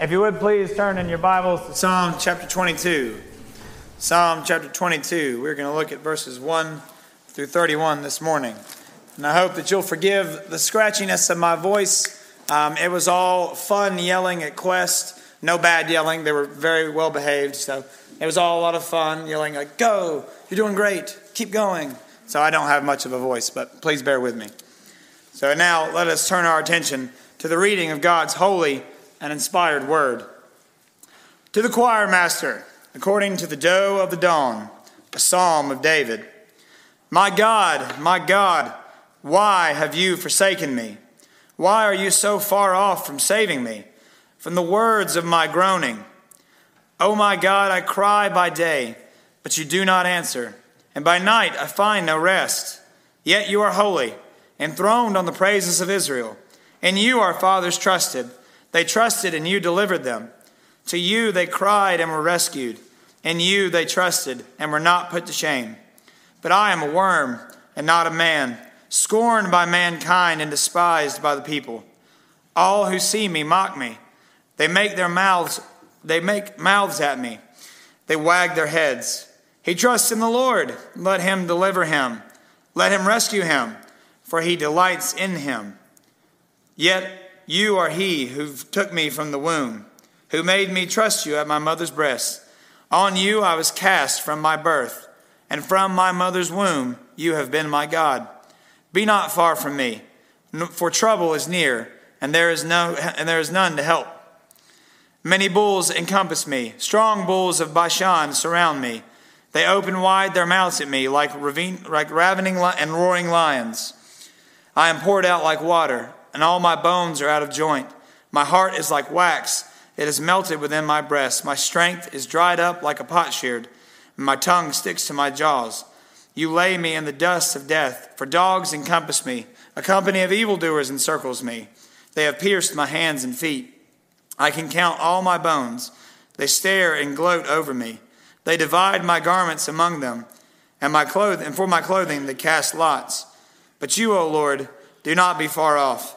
If you would please turn in your Bibles to Psalm chapter 22. Psalm chapter 22. We're going to look at verses 1 through 31 this morning. And I hope that you'll forgive the scratchiness of my voice. Um, it was all fun yelling at Quest. No bad yelling. They were very well behaved. So it was all a lot of fun yelling, like, go, you're doing great, keep going. So I don't have much of a voice, but please bear with me. So now let us turn our attention to the reading of God's holy and inspired word. To the choir master, according to the doe of the dawn, a psalm of David. My God, my God, why have you forsaken me? Why are you so far off from saving me, from the words of my groaning? O oh my God, I cry by day, but you do not answer, and by night I find no rest. Yet you are holy, enthroned on the praises of Israel. and you our fathers trusted. They trusted, and you delivered them. To you they cried and were rescued. In you they trusted and were not put to shame. But I am a worm and not a man, scorned by mankind and despised by the people. All who see me mock me. They make their mouths they make mouths at me. They wag their heads. He trusts in the Lord. Let him deliver him. Let him rescue him, for he delights in him. Yet you are he who took me from the womb, who made me trust you at my mother's breast. On you I was cast from my birth, and from my mother's womb you have been my God. Be not far from me, for trouble is near, and there is no and there is none to help. Many bulls encompass me, strong bulls of Bashan surround me. They open wide their mouths at me like, ravine, like ravening and roaring lions. I am poured out like water and all my bones are out of joint. My heart is like wax, it is melted within my breast. My strength is dried up like a potsherd, and my tongue sticks to my jaws. You lay me in the dust of death, for dogs encompass me. A company of evildoers encircles me. They have pierced my hands and feet. I can count all my bones. They stare and gloat over me. They divide my garments among them, and my clothing, and for my clothing they cast lots. But you, O Lord, do not be far off.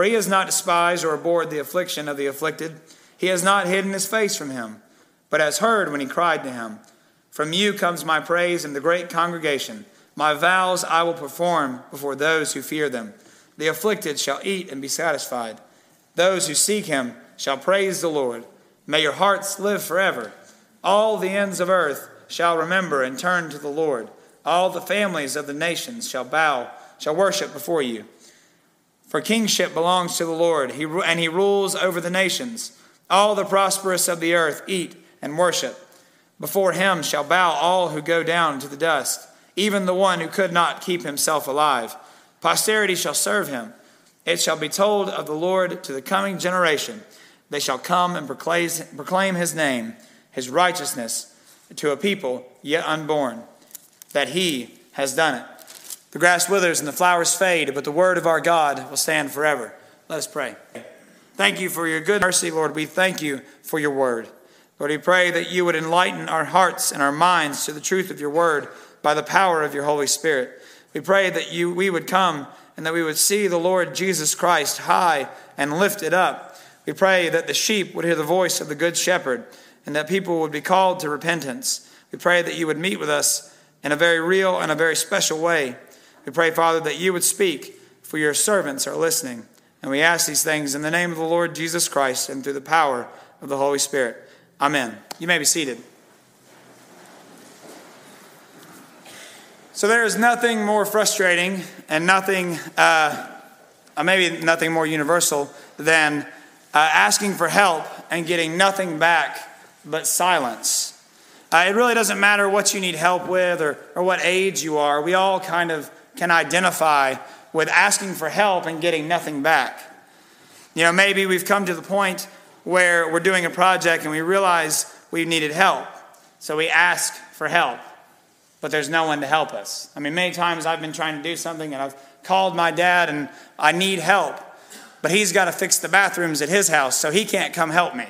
For he has not despised or abhorred the affliction of the afflicted. He has not hidden his face from him, but has heard when he cried to him. From you comes my praise in the great congregation. My vows I will perform before those who fear them. The afflicted shall eat and be satisfied. Those who seek him shall praise the Lord. May your hearts live forever. All the ends of earth shall remember and turn to the Lord. All the families of the nations shall bow, shall worship before you. For kingship belongs to the Lord, and he rules over the nations. All the prosperous of the earth eat and worship. Before him shall bow all who go down to the dust, even the one who could not keep himself alive. Posterity shall serve him. It shall be told of the Lord to the coming generation. They shall come and proclaim his name, his righteousness, to a people yet unborn, that he has done it. The grass withers and the flowers fade, but the word of our God will stand forever. Let us pray. Thank you for your good mercy, Lord. We thank you for your word. Lord, we pray that you would enlighten our hearts and our minds to the truth of your word by the power of your Holy Spirit. We pray that you, we would come and that we would see the Lord Jesus Christ high and lifted up. We pray that the sheep would hear the voice of the Good Shepherd and that people would be called to repentance. We pray that you would meet with us in a very real and a very special way. We pray, Father, that you would speak, for your servants are listening. And we ask these things in the name of the Lord Jesus Christ and through the power of the Holy Spirit. Amen. You may be seated. So there is nothing more frustrating and nothing, uh, uh maybe nothing more universal than uh, asking for help and getting nothing back but silence. Uh, it really doesn't matter what you need help with or, or what age you are. We all kind of can identify with asking for help and getting nothing back. You know, maybe we've come to the point where we're doing a project and we realize we needed help. So we ask for help, but there's no one to help us. I mean, many times I've been trying to do something and I've called my dad and I need help, but he's got to fix the bathrooms at his house, so he can't come help me.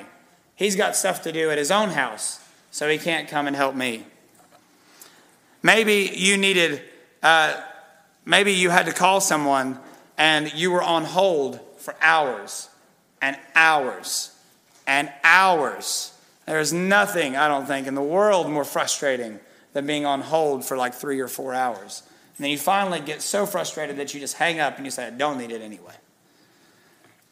He's got stuff to do at his own house, so he can't come and help me. Maybe you needed, uh, maybe you had to call someone and you were on hold for hours and hours and hours. There's nothing, I don't think, in the world more frustrating than being on hold for like three or four hours. And then you finally get so frustrated that you just hang up and you say, I don't need it anyway.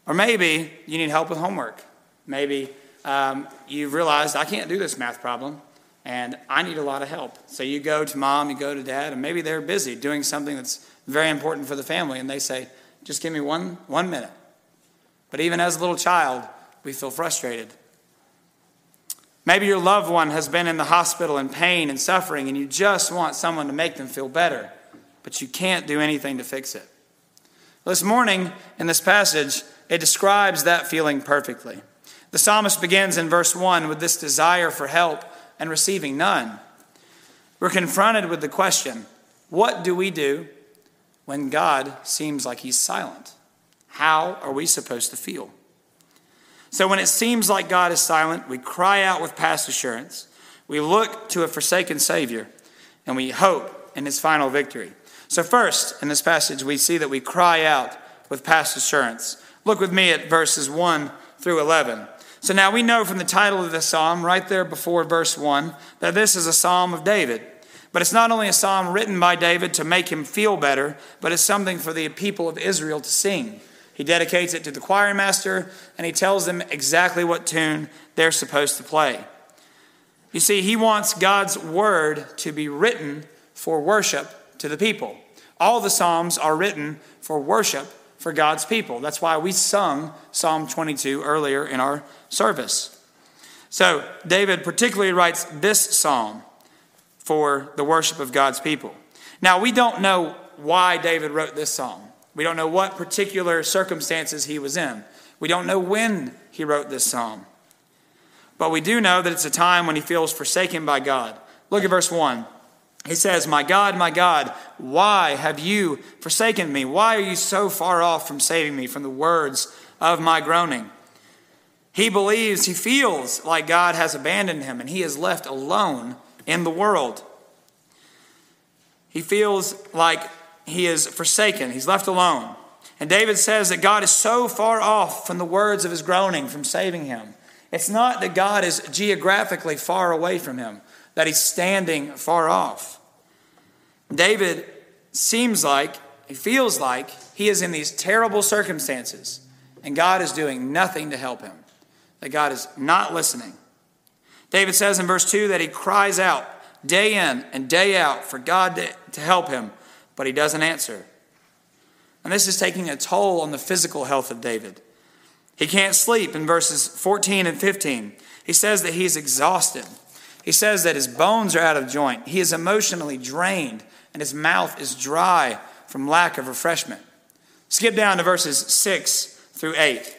Or maybe you need help with homework. Maybe um, you've realized, I can't do this math problem and I need a lot of help. So you go to mom, you go to dad, and maybe they're busy doing something that's very important for the family, and they say, just give me one, one minute. But even as a little child, we feel frustrated. Maybe your loved one has been in the hospital in pain and suffering, and you just want someone to make them feel better, but you can't do anything to fix it. This morning, in this passage, it describes that feeling perfectly. The psalmist begins in verse 1 with this desire for help and receiving none. We're confronted with the question what do we do when God seems like he's silent? How are we supposed to feel? So, when it seems like God is silent, we cry out with past assurance. We look to a forsaken Savior, and we hope in his final victory. So, first, in this passage, we see that we cry out with past assurance. Look with me at verses 1 through 11. So, now we know from the title of the psalm, right there before verse 1, that this is a psalm of David. But it's not only a psalm written by David to make him feel better, but it's something for the people of Israel to sing. He dedicates it to the choir master and he tells them exactly what tune they're supposed to play. You see, he wants God's word to be written for worship to the people. All the Psalms are written for worship for God's people. That's why we sung Psalm 22 earlier in our service. So, David particularly writes this psalm for the worship of God's people. Now, we don't know why David wrote this psalm. We don't know what particular circumstances he was in. We don't know when he wrote this psalm. But we do know that it's a time when he feels forsaken by God. Look at verse 1. He says, My God, my God, why have you forsaken me? Why are you so far off from saving me from the words of my groaning? He believes, he feels like God has abandoned him and he is left alone in the world. He feels like he is forsaken, he's left alone. And David says that God is so far off from the words of his groaning from saving him. It's not that God is geographically far away from him, that he's standing far off. David seems like, he feels like he is in these terrible circumstances, and God is doing nothing to help him, that God is not listening. David says in verse 2 that he cries out day in and day out for God to, help him, but he doesn't answer. And this is taking a toll on the physical health of David. He can't sleep in verses 14 and 15. He says that he's exhausted. He says that his bones are out of joint. He is emotionally drained, and his mouth is dry from lack of refreshment. Skip down to verses 6 through 8.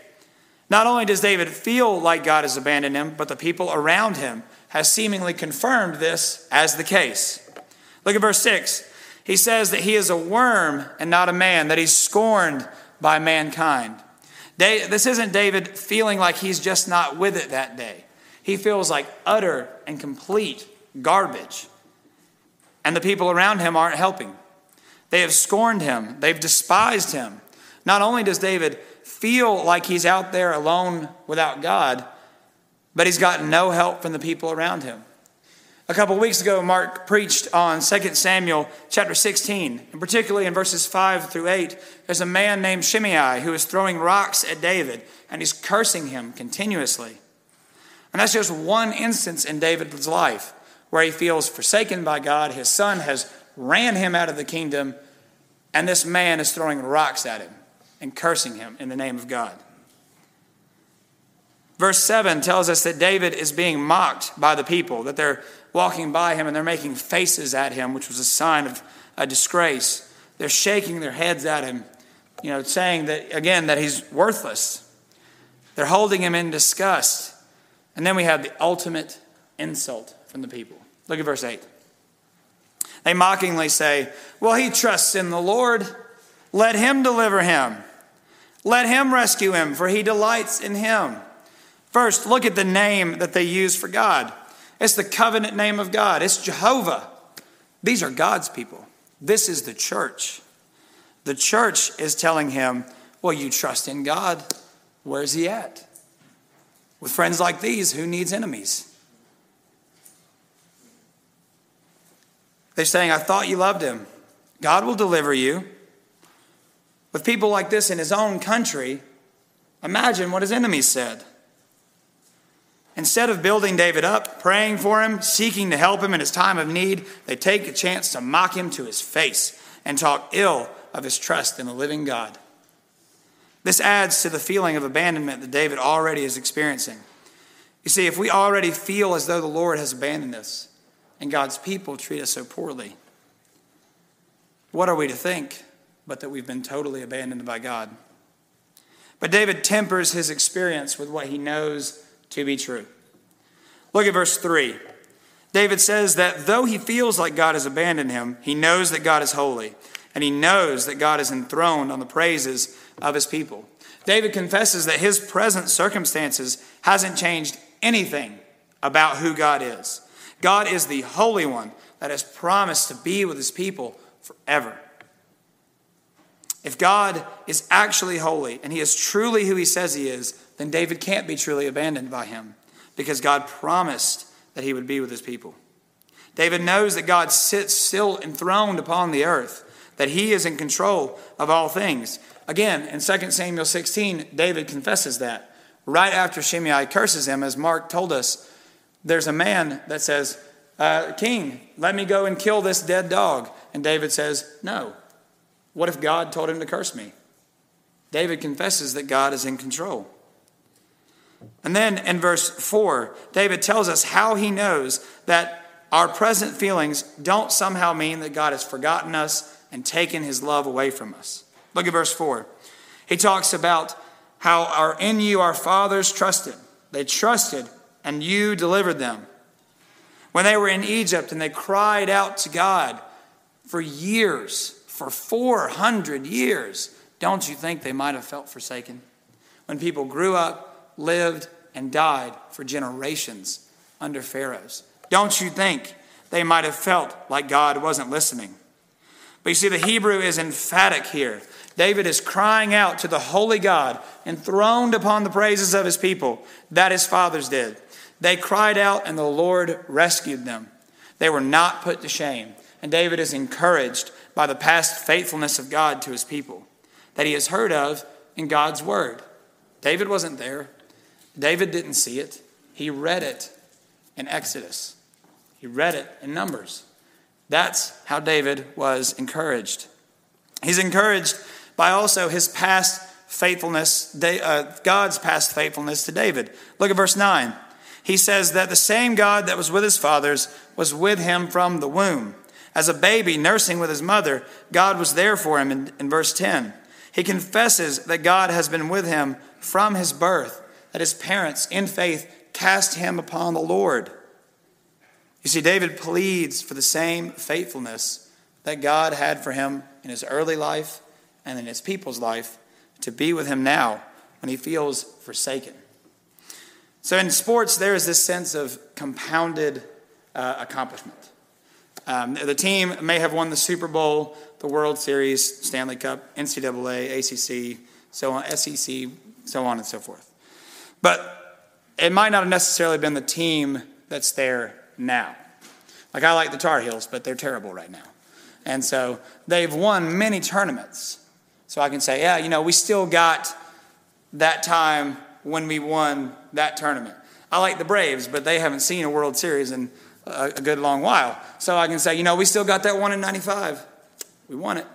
Not only does David feel like God has abandoned him, but the people around him has seemingly confirmed this as the case. Look at verse 6. He says that he is a worm and not a man, that he's scorned by mankind. This isn't David feeling like he's just not with it that day. He feels like utter and complete garbage. And the people around him aren't helping. They have scorned him, they've despised him. Not only does David feel like he's out there alone without God, but he's got no help from the people around him. A couple weeks ago, Mark preached on 2 Samuel chapter 16, and particularly in verses 5 through 8. There's a man named Shimei who is throwing rocks at David, and he's cursing him continuously. And that's just one instance in David's life where he feels forsaken by God. His son has ran him out of the kingdom, and this man is throwing rocks at him and cursing him in the name of God. Verse 7 tells us that David is being mocked by the people, that they're walking by him and they're making faces at him, which was a sign of a disgrace. They're shaking their heads at him, you know, saying that, again, that he's worthless. They're holding him in disgust. And then we have the ultimate insult from the people. Look at verse 8. They mockingly say, Well, he trusts in the Lord. Let him deliver him. Let him rescue him, for he delights in him. First, look at the name that they use for God. It's the covenant name of God, it's Jehovah. These are God's people. This is the church. The church is telling him, Well, you trust in God. Where's he at? With friends like these, who needs enemies? They're saying, I thought you loved him. God will deliver you. With people like this in his own country, imagine what his enemies said. Instead of building David up, praying for him, seeking to help him in his time of need, they take a chance to mock him to his face and talk ill of his trust in the living God. This adds to the feeling of abandonment that David already is experiencing. You see, if we already feel as though the Lord has abandoned us and God's people treat us so poorly, what are we to think but that we've been totally abandoned by God? But David tempers his experience with what he knows to be true. Look at verse 3. David says that though he feels like God has abandoned him, he knows that God is holy, and he knows that God is enthroned on the praises of his people. David confesses that his present circumstances hasn't changed anything about who God is. God is the Holy One that has promised to be with his people forever. If God is actually holy and he is truly who he says he is, then David can't be truly abandoned by him because God promised that he would be with his people. David knows that God sits still enthroned upon the earth, that he is in control of all things. Again, in 2 Samuel 16, David confesses that. Right after Shimei curses him, as Mark told us, there's a man that says, uh, King, let me go and kill this dead dog. And David says, No, what if God told him to curse me? David confesses that God is in control. And then in verse 4, David tells us how he knows that our present feelings don't somehow mean that God has forgotten us and taken his love away from us. Look at verse 4. He talks about how our, in you our fathers trusted. They trusted, and you delivered them. When they were in Egypt and they cried out to God for years, for 400 years, don't you think they might have felt forsaken? When people grew up, lived, and died for generations under Pharaohs, don't you think they might have felt like God wasn't listening? But you see, the Hebrew is emphatic here. David is crying out to the holy God, enthroned upon the praises of his people, that his fathers did. They cried out, and the Lord rescued them. They were not put to shame. And David is encouraged by the past faithfulness of God to his people that he has heard of in God's word. David wasn't there, David didn't see it. He read it in Exodus, he read it in Numbers. That's how David was encouraged. He's encouraged by also his past faithfulness, uh, God's past faithfulness to David. Look at verse 9. He says that the same God that was with his fathers was with him from the womb. As a baby nursing with his mother, God was there for him in, in verse 10. He confesses that God has been with him from his birth, that his parents, in faith, cast him upon the Lord. You see, David pleads for the same faithfulness that God had for him in his early life and in his people's life to be with him now when he feels forsaken. So in sports, there is this sense of compounded uh, accomplishment. Um, the team may have won the Super Bowl, the World Series, Stanley Cup, NCAA, ACC, so on, SEC, so on and so forth. But it might not have necessarily been the team that's there now. Like I like the Tar Heels, but they're terrible right now. And so they've won many tournaments. So I can say, yeah, you know, we still got that time when we won that tournament. I like the Braves, but they haven't seen a World Series in a, good long while. So I can say, you know, we still got that one in 95. We won it.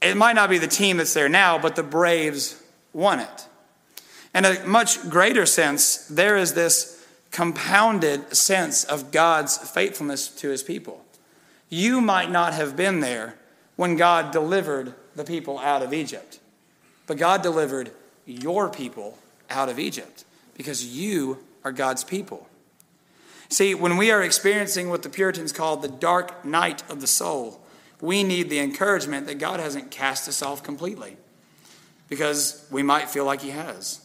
It might not be the team that's there now, but the Braves won it. In a much greater sense, there is this compounded sense of God's faithfulness to his people. You might not have been there when God delivered the people out of Egypt, but God delivered your people out of Egypt because you are God's people. See, when we are experiencing what the Puritans called the dark night of the soul, we need the encouragement that God hasn't cast us off completely because we might feel like He has.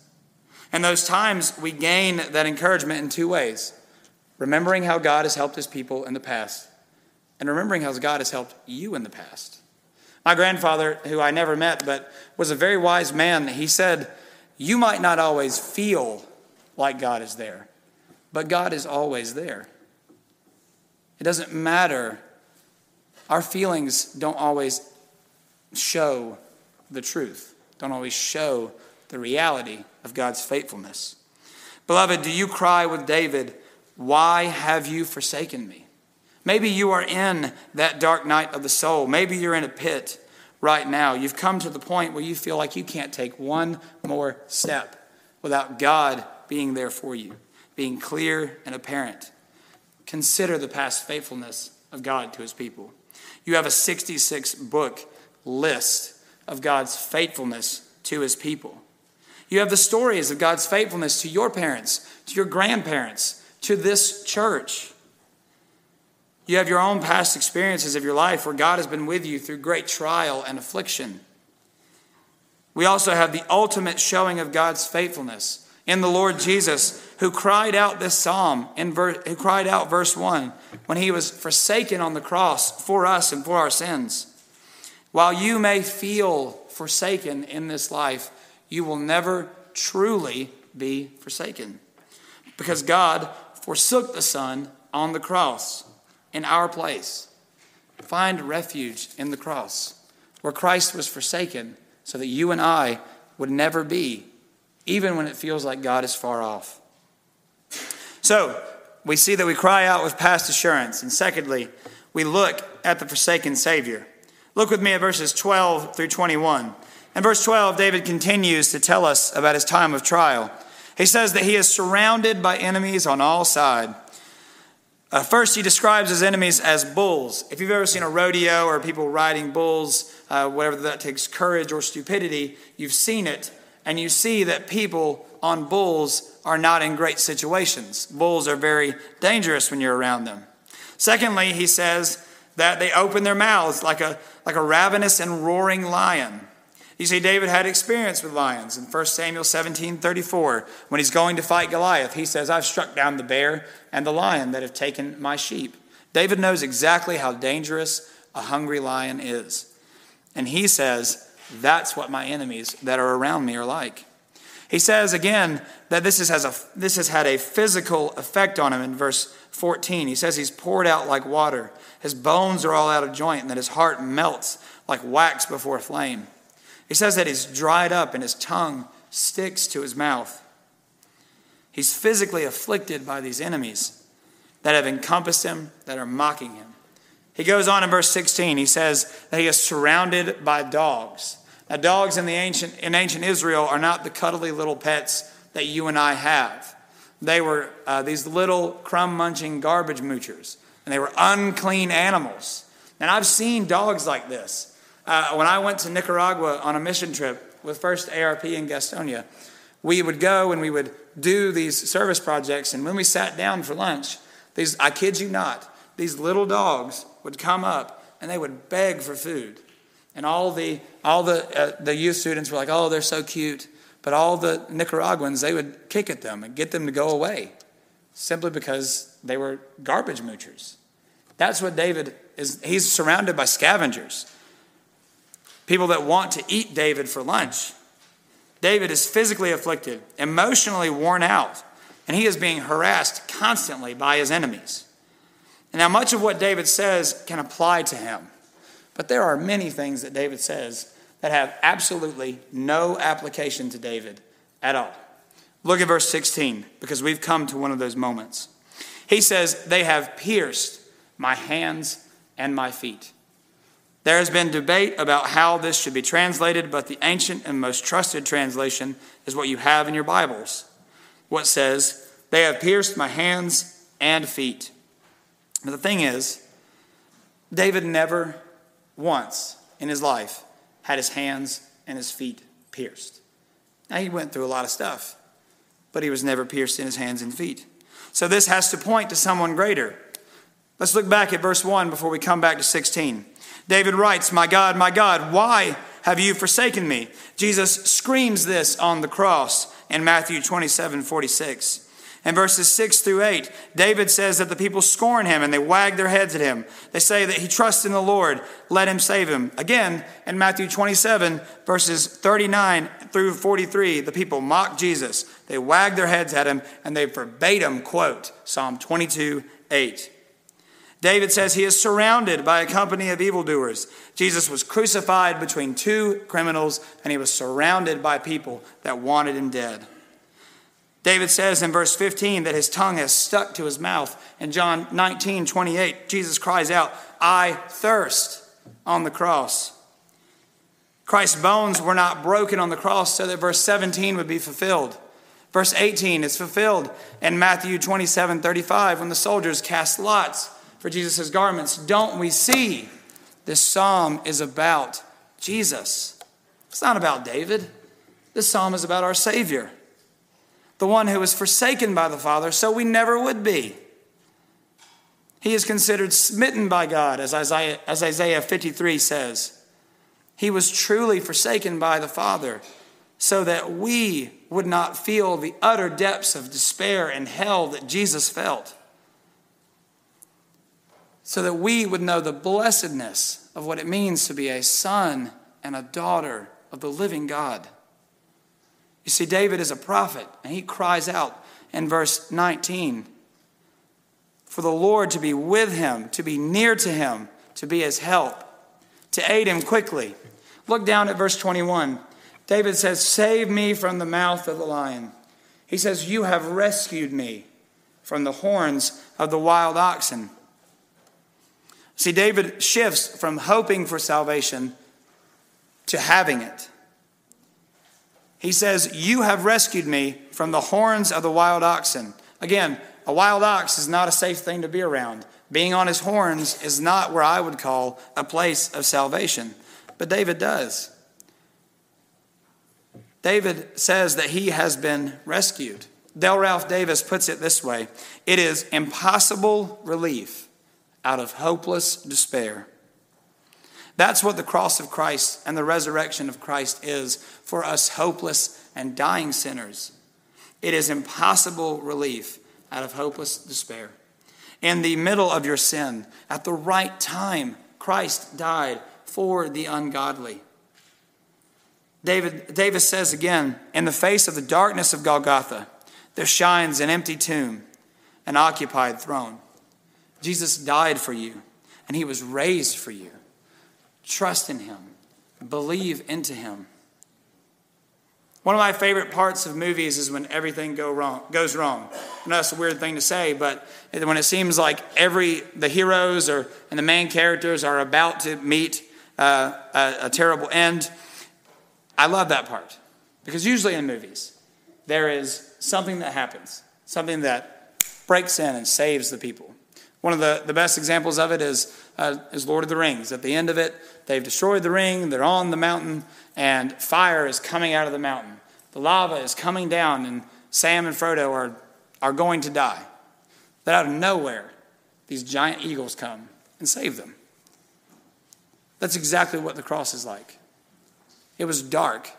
And those times we gain that encouragement in two ways remembering how God has helped His people in the past, and remembering how God has helped you in the past. My grandfather, who I never met, but was a very wise man, he said, You might not always feel like God is there, but God is always there. It doesn't matter. Our feelings don't always show the truth, don't always show the reality of God's faithfulness. Beloved, do you cry with David, Why have you forsaken me? Maybe you are in that dark night of the soul. Maybe you're in a pit right now. You've come to the point where you feel like you can't take one more step without God being there for you, being clear and apparent. Consider the past faithfulness of God to his people. You have a 66 book list of God's faithfulness to his people. You have the stories of God's faithfulness to your parents, to your grandparents, to this church. You have your own past experiences of your life where God has been with you through great trial and affliction. We also have the ultimate showing of God's faithfulness in the Lord Jesus, who cried out this psalm in ver- who cried out verse 1 when he was forsaken on the cross for us and for our sins. While you may feel forsaken in this life, you will never truly be forsaken because God forsook the Son on the cross in our place. Find refuge in the cross, where Christ was forsaken, so that you and I would never be, even when it feels like God is far off. So, we see that we cry out with past assurance. And secondly, we look at the forsaken Savior. Look with me at verses 12 through 21. In verse 12, David continues to tell us about his time of trial. He says that he is surrounded by enemies on all sides. Uh, first, he describes his enemies as bulls. If you've ever seen a rodeo or people riding bulls, uh, whatever that takes courage or stupidity, you've seen it, and you see that people on bulls are not in great situations. Bulls are very dangerous when you're around them. Secondly, he says that they open their mouths like a, like a ravenous and roaring lion. You see, David had experience with lions. In 1 Samuel 17 34, when he's going to fight Goliath, he says, I've struck down the bear and the lion that have taken my sheep. David knows exactly how dangerous a hungry lion is. And he says, That's what my enemies that are around me are like. He says again that this, is, has, a, this has had a physical effect on him in verse 14. He says he's poured out like water. His bones are all out of joint, and that his heart melts like wax before a flame. He says that he's dried up and his tongue sticks to his mouth. He's physically afflicted by these enemies that have encompassed him, that are mocking him. He goes on in verse 16, he says that he is surrounded by dogs. Now, dogs in, the ancient, in ancient Israel are not the cuddly little pets that you and I have. They were uh, these little crumb munching garbage moochers, and they were unclean animals. And I've seen dogs like this. Uh, when I went to Nicaragua on a mission trip with First ARP in Gastonia, we would go and we would do these service projects. And when we sat down for lunch, these, I kid you not, these little dogs would come up and they would beg for food. And all the, all the, uh, the youth students were like, oh, they're so cute. But all the Nicaraguans, they would kick at them and get them to go away simply because they were garbage moochers. That's what David is. He's surrounded by scavengers people that want to eat David for lunch. David is physically afflicted, emotionally worn out, and he is being harassed constantly by his enemies. And now, much of what David says can apply to him, but there are many things that David says that have absolutely no application to David at all. Look at verse 16, because we've come to one of those moments. He says, They have pierced my hands and my feet. There has been debate about how this should be translated, but the ancient and most trusted translation is what you have in your Bibles. What says, They have pierced my hands and feet. But the thing is, David never once in his life had his hands and his feet pierced. Now, he went through a lot of stuff, but he was never pierced in his hands and feet. So this has to point to someone greater. Let's look back at verse 1 before we come back to 16. David writes, My God, my God, why have you forsaken me? Jesus screams this on the cross in Matthew 27 46. In verses 6 through 8, David says that the people scorn him and they wag their heads at him. They say that he trusts in the Lord, let him save him. Again, in Matthew 27, verses 39 through 43, the people mock Jesus. They wag their heads at him and they verbatim quote Psalm 22 8. David says he is surrounded by a company of evildoers. Jesus was crucified between two criminals and he was surrounded by people that wanted him dead. David says in verse 15 that his tongue has stuck to his mouth. In John 19, 28, Jesus cries out, I thirst on the cross. Christ's bones were not broken on the cross so that verse 17 would be fulfilled. Verse 18 is fulfilled in Matthew 27, 35 when the soldiers cast lots for Jesus' garments. Don't we see this psalm is about Jesus? It's not about David. This psalm is about our Savior the one who was forsaken by the Father, so we never would be. He is considered smitten by God, as Isaiah, as Isaiah 53 says. He was truly forsaken by the Father, so that we would not feel the utter depths of despair and hell that Jesus felt. So that we would know the blessedness of what it means to be a son and a daughter of the living God. You see, David is a prophet, and he cries out in verse 19 for the Lord to be with him, to be near to him, to be his help, to aid him quickly. Look down at verse 21. David says, Save me from the mouth of the lion. He says, You have rescued me from the horns of the wild oxen. See, David shifts from hoping for salvation to having it. He says, You have rescued me from the horns of the wild oxen. Again, a wild ox is not a safe thing to be around. Being on his horns is not where I would call a place of salvation. But David does. David says that he has been rescued. Dale Ralph Davis puts it this way it is impossible relief out of hopeless despair. That's what the cross of Christ and the resurrection of Christ is for us hopeless and dying sinners. It is impossible relief out of hopeless despair. In the middle of your sin, at the right time, Christ died for the ungodly. David, Davis says again, in the face of the darkness of Golgotha, there shines an empty tomb, an occupied throne. Jesus died for you, and he was raised for you. Trust in Him, believe into Him. One of my favorite parts of movies is when everything go wrong, goes wrong. I know that's a weird thing to say, but when it seems like every the heroes or and the main characters are about to meet uh, a, a terrible end, I love that part because usually in movies there is something that happens, something that breaks in and saves the people. One of the, the best examples of it is, uh, is Lord of the Rings. At the end of it, they've destroyed the ring, they're on the mountain, and fire is coming out of the mountain. The lava is coming down, and Sam and Frodo are, are going to die. But out of nowhere, these giant eagles come and save them. That's exactly what the cross is like. It was dark.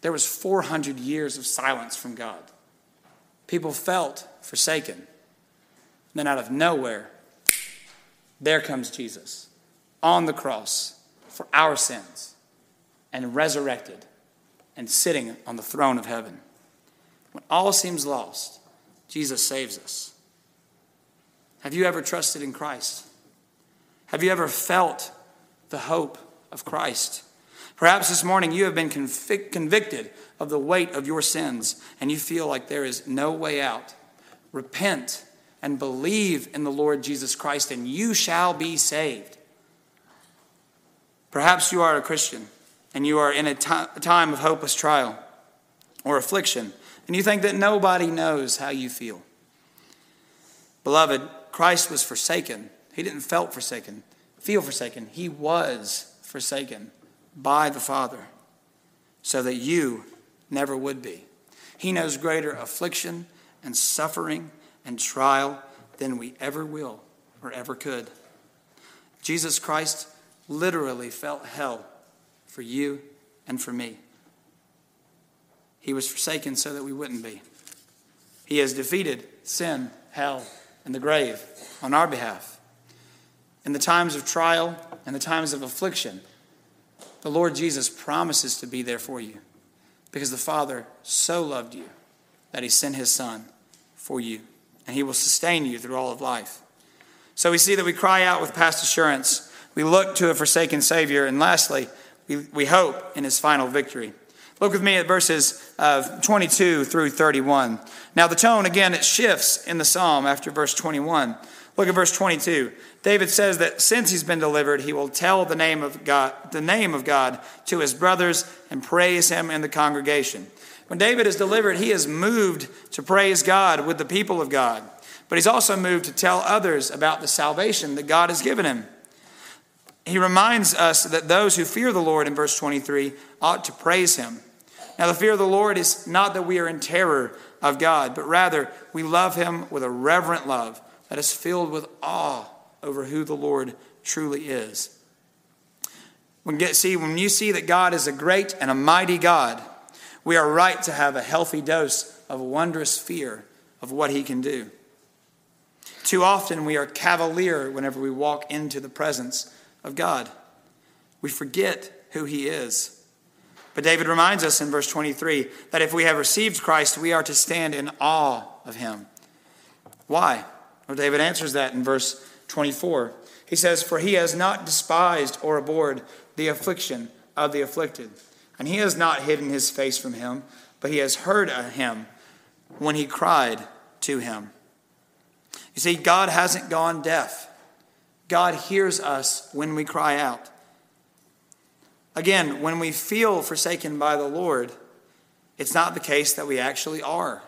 There was 400 years of silence from God. People felt forsaken. Then out of nowhere, there comes Jesus on the cross for our sins and resurrected and sitting on the throne of heaven. When all seems lost, Jesus saves us. Have you ever trusted in Christ? Have you ever felt the hope of Christ? Perhaps this morning you have been convic- convicted of the weight of your sins and you feel like there is no way out. Repent and believe in the Lord Jesus Christ, and you shall be saved. Perhaps you are a Christian and you are in a time of hopeless trial or affliction, and you think that nobody knows how you feel. Beloved, Christ was forsaken. He didn't felt forsaken, feel forsaken. He was forsaken by the Father so that you never would be. He knows greater affliction and suffering and trial than we ever will or ever could. Jesus Christ literally felt hell for you and for me. He was forsaken so that we wouldn't be. He has defeated sin, hell, and the grave on our behalf. In the times of trial and the times of affliction, the Lord Jesus promises to be there for you because the Father so loved you that he sent his Son for you, and he will sustain you through all of life. So we see that we cry out with past assurance. We look to a forsaken Savior. And lastly, we, we hope in his final victory. Look with me at verses uh, 22 through 31. Now, the tone, again, it shifts in the psalm after verse 21. Look at verse 22. David says that since he's been delivered, he will tell the name of God, the name of God to his brothers and praise him in the congregation. When David is delivered, he is moved to praise God with the people of God, but he's also moved to tell others about the salvation that God has given him. He reminds us that those who fear the Lord in verse 23 ought to praise him. Now, the fear of the Lord is not that we are in terror of God, but rather we love him with a reverent love that is filled with awe over who the Lord truly is. When get, see, when you see that God is a great and a mighty God, we are right to have a healthy dose of wondrous fear of what he can do. Too often we are cavalier whenever we walk into the presence of God. We forget who he is. But David reminds us in verse 23 that if we have received Christ, we are to stand in awe of him. Why? Well, David answers that in verse 24. He says, For he has not despised or abhorred the affliction of the afflicted, and he has not hidden his face from him, but he has heard him when he cried to him. You see, God hasn't gone deaf. God hears us when we cry out. Again, when we feel forsaken by the Lord, it's not the case that we actually are.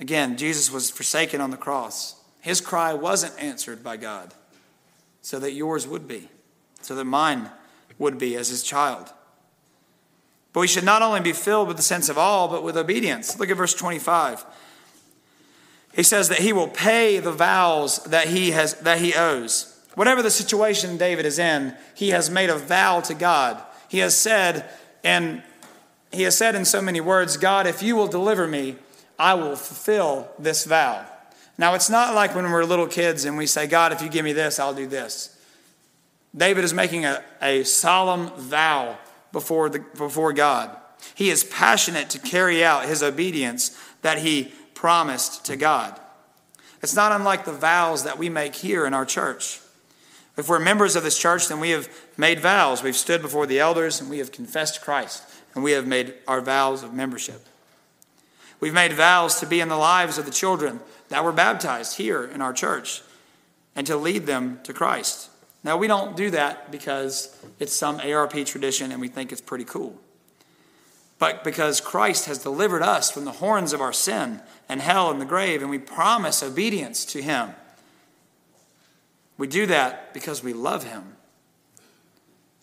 Again, Jesus was forsaken on the cross. His cry wasn't answered by God, so that yours would be, so that mine would be as his child. But we should not only be filled with the sense of awe, but with obedience. Look at verse 25. He says that he will pay the vows that he has that he owes. Whatever the situation David is in, he has made a vow to God. He has said, and he has said in so many words, God, if you will deliver me, I will fulfill this vow. Now, it's not like when we're little kids and we say, God, if you give me this, I'll do this. David is making a, a solemn vow before, the, before God. He is passionate to carry out his obedience that he promised to God. It's not unlike the vows that we make here in our church. If we're members of this church, then we have made vows. We've stood before the elders and we have confessed Christ, and we have made our vows of membership. We've made vows to be in the lives of the children that were baptized here in our church and to lead them to Christ. Now, we don't do that because it's some ARP tradition and we think it's pretty cool, but because Christ has delivered us from the horns of our sin and hell and the grave, and we promise obedience to Him. We do that because we love him.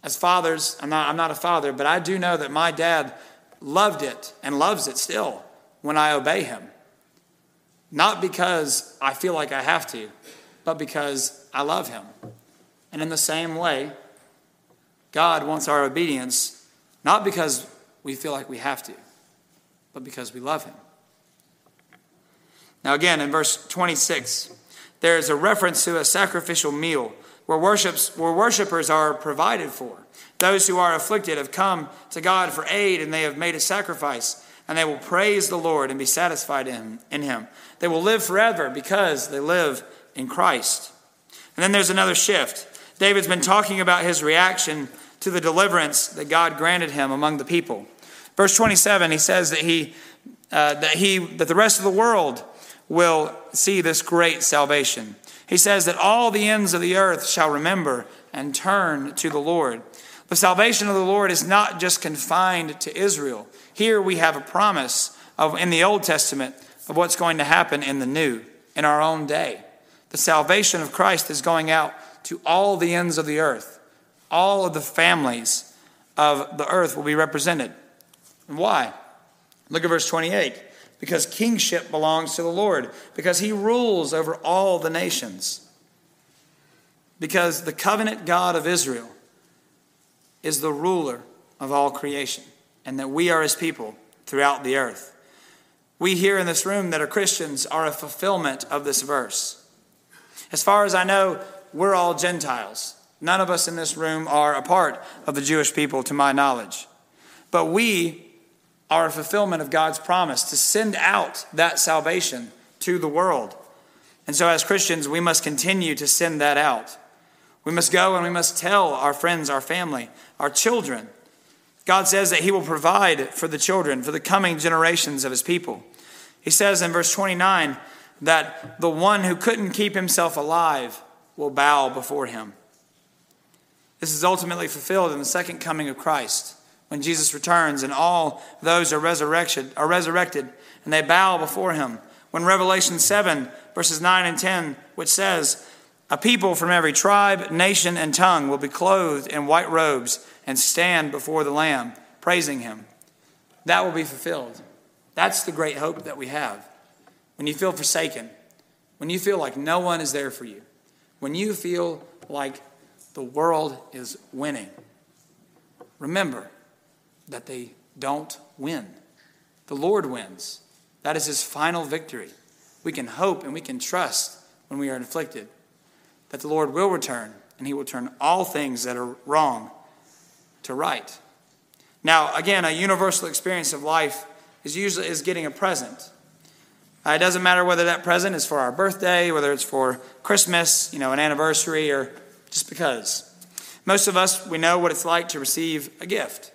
As fathers, I'm not, I'm not a father, but I do know that my dad loved it and loves it still when I obey him. Not because I feel like I have to, but because I love him. And in the same way, God wants our obedience not because we feel like we have to, but because we love him. Now, again, in verse 26, there is a reference to a sacrificial meal where, worships, where worshipers are provided for. Those who are afflicted have come to God for aid and they have made a sacrifice, and they will praise the Lord and be satisfied in, in Him. They will live forever because they live in Christ. And then there's another shift. David's been talking about his reaction to the deliverance that God granted him among the people. Verse 27, he says that he, uh, that he, that the rest of the world will see this great salvation. He says that all the ends of the earth shall remember and turn to the Lord. The salvation of the Lord is not just confined to Israel. Here we have a promise of in the Old Testament of what's going to happen in the new, in our own day. The salvation of Christ is going out to all the ends of the earth. All of the families of the earth will be represented. Why? Look at verse 28. because kingship belongs to the Lord, because he rules over all the nations. Because the covenant God of Israel is the ruler of all creation, and that we are his people throughout the earth. We here in this room that are Christians are a fulfillment of this verse. As far as I know, we're all Gentiles. None of us in this room are a part of the Jewish people, to my knowledge. But we are a fulfillment of God's promise to send out that salvation to the world. And so, as Christians, we must continue to send that out. We must go and we must tell our friends, our family, our children. God says that He will provide for the children, for the coming generations of His people. He says in verse 29 that the one who couldn't keep himself alive will bow before Him. This is ultimately fulfilled in the second coming of Christ when Jesus returns and all those are resurrected, are resurrected and they bow before him. When Revelation 7, verses 9 and 10, which says, A people from every tribe, nation, and tongue will be clothed in white robes and stand before the Lamb, praising him. That will be fulfilled. That's the great hope that we have. When you feel forsaken, when you feel like no one is there for you, when you feel like the world is winning, remember that they don't win. The Lord wins. That is his final victory. We can hope and we can trust when we are inflicted that the Lord will return and he will turn all things that are wrong to right. Now, again, a universal experience of life is usually is getting a present. Uh, it doesn't matter whether that present is for our birthday, whether it's for Christmas, you know, an anniversary, or just because. Most of us, we know what it's like to receive a gift.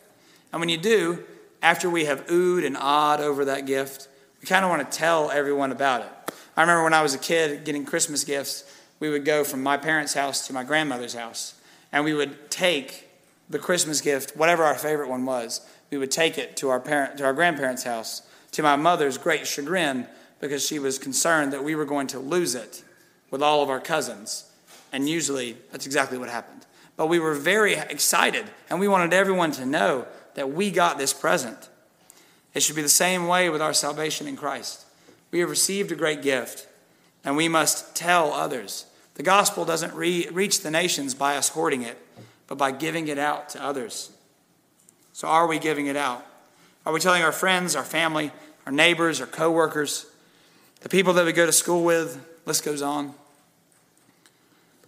And when you do, after we have oohed and awed over that gift, we kind of want to tell everyone about it. I remember when I was a kid getting Christmas gifts, we would go from my parents' house to my grandmother's house, and we would take the Christmas gift, whatever our favorite one was, we would take it to our parent, to our grandparents' house. To my mother's great chagrin, because she was concerned that we were going to lose it with all of our cousins. And usually that's exactly what happened. But we were very excited, and we wanted everyone to know that we got this present. It should be the same way with our salvation in Christ. We have received a great gift, and we must tell others. The gospel doesn't re- reach the nations by us hoarding it, but by giving it out to others. So, are we giving it out? Are we telling our friends, our family, our neighbors, our coworkers, the people that we go to school with? List goes on.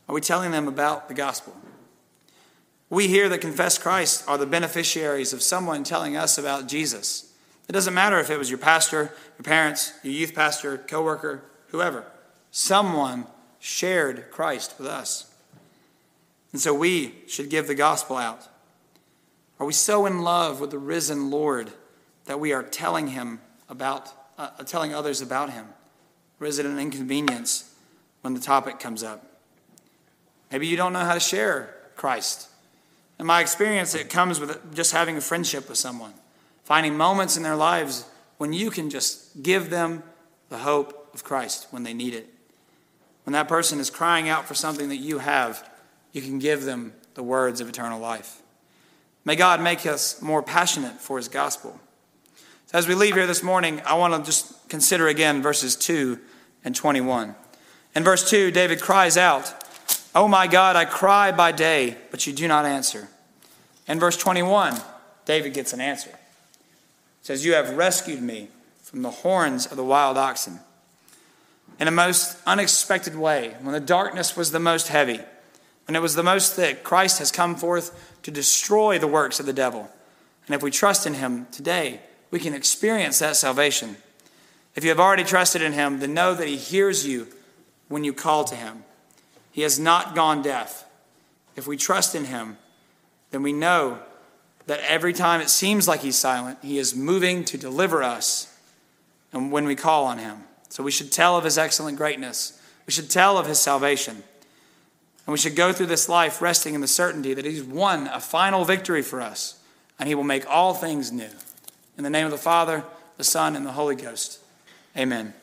Are we telling them about the gospel? We here that confess Christ are the beneficiaries of someone telling us about Jesus. It doesn't matter if it was your pastor, your parents, your youth pastor, coworker, whoever. Someone shared Christ with us. And so we should give the gospel out. Are we so in love with the risen Lord that we are telling him about uh, telling others about him? An inconvenience when the topic comes up? Maybe you don't know how to share Christ. In my experience, it comes with just having a friendship with someone, finding moments in their lives when you can just give them the hope of Christ when they need it. When that person is crying out for something that you have, you can give them the words of eternal life. May God make us more passionate for his gospel. So as we leave here this morning, I want to just consider again verses 2 and 21. In verse 2, David cries out, Oh my God, I cry by day, but you do not answer. In verse 21, David gets an answer. It says, You have rescued me from the horns of the wild oxen. In a most unexpected way, when the darkness was the most heavy, when it was the most thick, Christ has come forth to destroy the works of the devil. And if we trust in him today, we can experience that salvation. If you have already trusted in him, then know that he hears you when you call to him. He has not gone deaf. If we trust in him, then we know that every time it seems like he's silent, he is moving to deliver us and when we call on him. So we should tell of his excellent greatness. We should tell of his salvation. And we should go through this life resting in the certainty that he's won a final victory for us and he will make all things new. In the name of the Father, the Son, and the Holy Ghost. Amen.